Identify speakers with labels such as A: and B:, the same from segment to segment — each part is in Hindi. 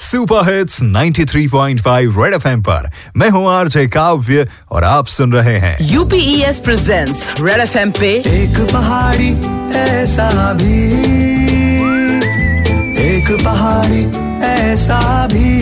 A: सुपर हिट्स 93.5 रेड एफएम पर। मैं हूँ आरजे काव्य और आप सुन रहे हैं।
B: यूपीएस प्रेजेंट्स रेड एफएम पे।
C: एक पहाड़ी ऐसा भी। एक पहाड़ी ऐसा भी।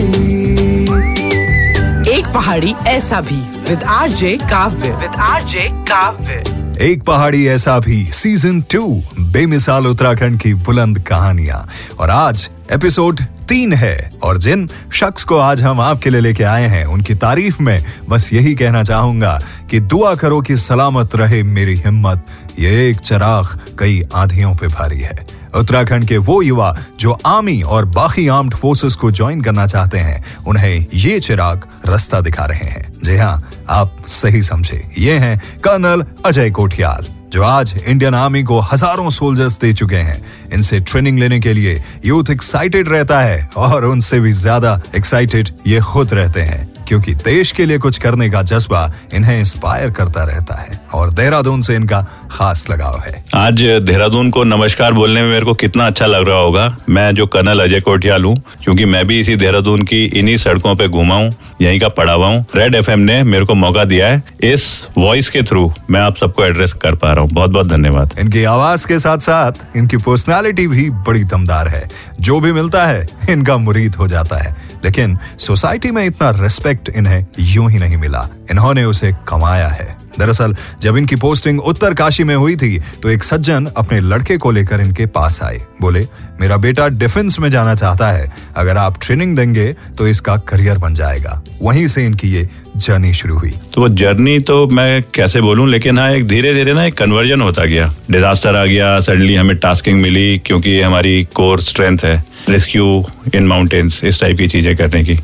B: एक पहाड़ी ऐसा भी। With RJ Kavya. With RJ Kavya.
A: एक पहाड़ी ऐसा भी सीज़न टू बेमिसाल उत्तराखंड की बुलंद कहानियाँ। और आज एपिसोड तीन है। और जिन शख्स को आज हम आपके लिए लेके आए हैं, उनकी तारीफ़ में बस यही कहना चाहूँगा कि दुआ करो कि सलामत रहे मेरी हिम्मत। ये एक चराग कई आंधियों पे भारी है। उत्तराखंड के वो युवा जो आर्मी और बाकी आर्म्ड फोर्सेस को ज्वाइन करना चाहते हैं, उन्हें ये चिराग रास्ता दिखा रहे हैं। जी हाँ आप सही समझे। ये हैं कर्नल अजय कोठियाल, जो आज इंडियन आर्मी को हज़ारों सोल्जर्स दे चुके हैं। इनसे ट्रेनिंग लेने के लिए यूथ एक्साइटेड रहता है, और उनसे भी ज़्यादा एक्साइटेड ये खुद रहते हैं, क्योंकि देश के लिए कुछ करने का जज्बा इन्हें इंस्पायर करता रहता है, और देहरादून से इनका खास लगाव है।
D: आज देहरादून को नमस्कार बोलने में मेरे को कितना अच्छा लग रहा होगा। मैं जो कर्नल अजय कोटियाल हूँ क्योंकि मैं भी इसी देहरादून की इन्हीं सड़कों पे घूमा हूँ यहीं का हुआ हूँ। रेड एफएम ने मेरे को मौका दिया है इस वॉइस के थ्रू मैं आप सबको एड्रेस कर पा रहा हूँ। बहुत बहुत धन्यवाद।
A: इनकी आवाज़ के साथ साथ इनकी पर्सनैलिटी भी बड़ी दमदार है। जो भी मिलता है इनका मुरीद हो जाता है। लेकिन सोसाइटी में इतना रेस्पेक्ट इन्हें यूँ ही नहीं मिला। इन्होंने उसे कमाया है। दरअसल, जब इनकी पोस्टिंग उत्तर काशी में हुई थी तो एक सज्जन अपने लड़के को लेकर इनके पास आए। बोले, मेरा बेटा डिफेंस में जाना चाहता है। अगर आप ट्रेनिंग देंगे तो इसका करियर बन जाएगा। वहीं से इनकी ये जर्नी शुरू हुई।
D: तो वो जर्नी तो मैं कैसे बोलूँ, लेकिन हाँ एक धीरे धीरे ना एक कन्वर्जन होता गया। डिजास्टर आ गया सडनली हमें टास्किंग मिली, क्योंकि हमारी कोर स्ट्रेंथ है रेस्क्यू इन माउंटेन्स इस टाइप की चीज़ें करने की।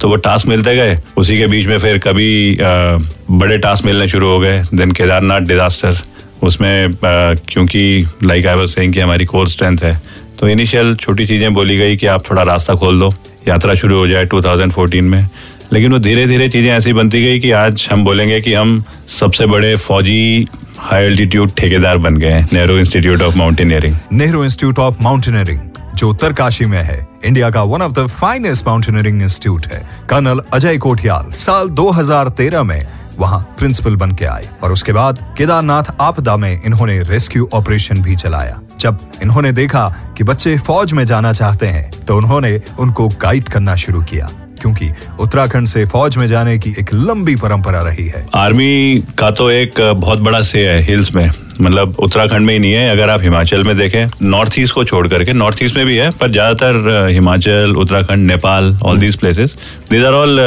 D: तो वो टास्क मिलते गए। उसी के बीच में फिर कभी बड़े टास्क मिलने शुरू हो गए। Then Kedarnath disaster. उसमें क्योंकि लाइक आई वाज सेइंग कि हमारी कोर स्ट्रेंथ है। तो इनिशियल छोटी चीज़ें बोली गई कि आप थोड़ा रास्ता खोल दो। यात्रा शुरू हो जाए 2014 में। लेकिन वो धीरे धीरे चीज़ें ऐसी बनती गई कि आज हम बोलेंगे कि हम सबसे बड़े फौजी हाई एल्टीट्यूड ठेकेदार बन गए Nehru Institute of Mountaineering
A: Nehru Institute of Mountaineering जो उत्तरकाशी में है, इंडिया का one of the finest mountaineering institute है, कर्नल अजय कोठियाल साल 2013 में वहाँ प्रिंसिपल बन के आए और उसके बाद केदारनाथ आपदा में इन्होंने रेस्क्यू ऑपरेशन भी चलाया। जब इन्होंने देखा कि बच्चे फौज में जाना चाहते हैं तो उन्होंने उनको गाइड करना शुरू किया। क्योंकि उत्तराखंड से फौज में जाने की एक लंबी परंपरा रही है।
D: आर्मी का तो एक बहुत बड़ा से है, हिल्स में। मतलब उत्तराखंड में ही नहीं है, अगर आप हिमाचल में देखें, नॉर्थ ईस्ट को छोड़ करके, नॉर्थ ईस्ट में भी है, पर ज़्यादातर Himachal, Uttarakhand, Nepal all these places these are all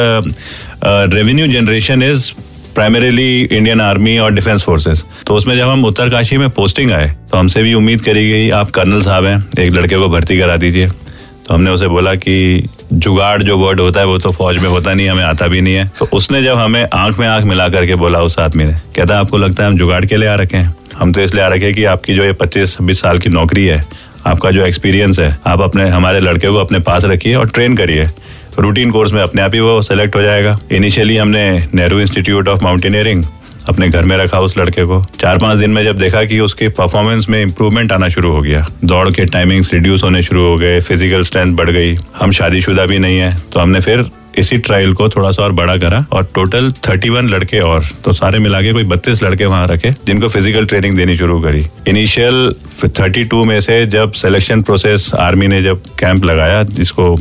D: revenue generation is primarily Indian army और डिफेंस फोर्सेस तो उसमें जब हम उत्तरकाशी में पोस्टिंग आए तो हमसे भी उम्मीद करी गई, आप कर्नल साहब हैं, एक लड़के को भर्ती करा दीजिए। तो हमने उसे बोला कि जुगाड़ जो वर्ड होता है, वो तो फौज में होता नहीं, हमें आता भी नहीं है। तो उसने जब हमें आँख में आँख मिला करके बोला, उस आदमी ने, कहता है, आपको लगता है हम जुगाड़ के लिए आ रखे हैं? हम तो इसलिए आ रखे कि आपकी जो ये पच्चीस, छब्बीस साल की नौकरी है, आपका जो एक्सपीरियंस है, आप अपने, हमारे लड़के को अपने पास रखिए और ट्रेन करिए। रूटीन कोर्स में अपने आप ही वो सेलेक्ट हो जाएगा। इनिशियली हमने नेहरू इंस्टीट्यूट ऑफ़ माउंटेनियरिंग अपने घर में रखा उस लड़के को। चार पाँच दिन में जब देखा कि उसके परफॉर्मेंस में इम्प्रूवमेंट आना शुरू हो गया। दौड़ के टाइमिंग्स रिड्यूस होने शुरू हो गए फ़िज़िकल स्ट्रेंथ बढ़ गई। हम शादीशुदा भी नहीं है तो हमने फिर इसी ट्रायल को थोड़ा सा और बड़ा करा और टोटल 31 लड़के और तो सारे मिला के कोई बत्तीस लड़के वहाँ रखे, जिनको फ़िज़िकल ट्रेनिंग देनी शुरू करी। इनिशियल 32 में से जब सिलेक्शन प्रोसेस आर्मी ने जब कैंप लगाया, जिसको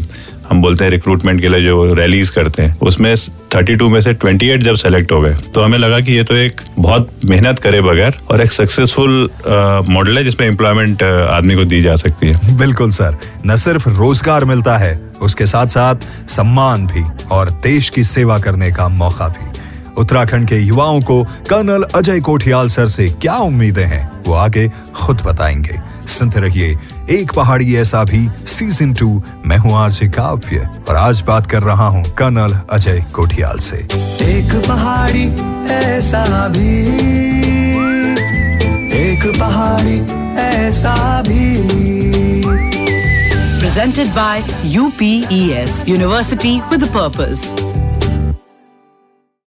D: हम बोलते हैं रिक्रूटमेंट के लिए जो रैलीज करते हैं, उसमें 32 में से 28 जब सेलेक्ट हो गए तो हमें लगा कि ये तो एक बहुत मेहनत करे बगैर और एक सक्सेसफुल मॉडल है जिसमें एम्प्लॉयमेंट आदमी को दी जा सकती है।
A: बिल्कुल सर, न सिर्फ़ रोज़गार मिलता है, उसके साथ साथ सम्मान भी और देश की सेवा करने का मौका भी। उत्तराखंड के युवाओं को कर्नल अजय कोठियाल सर से क्या उम्मीदें हैं, वो आगे खुद बताएँगे। सुनते रहिए एक पहाड़ी ऐसा भी सीज़न टू मैं हूँ आज काव्य और आज बात कर रहा हूँ कर्नल अजय कोठियाल से।
C: एक पहाड़ी ऐसा भी एक पहाड़ी ऐसा भी।
B: Presented by UPES University with a Purpose.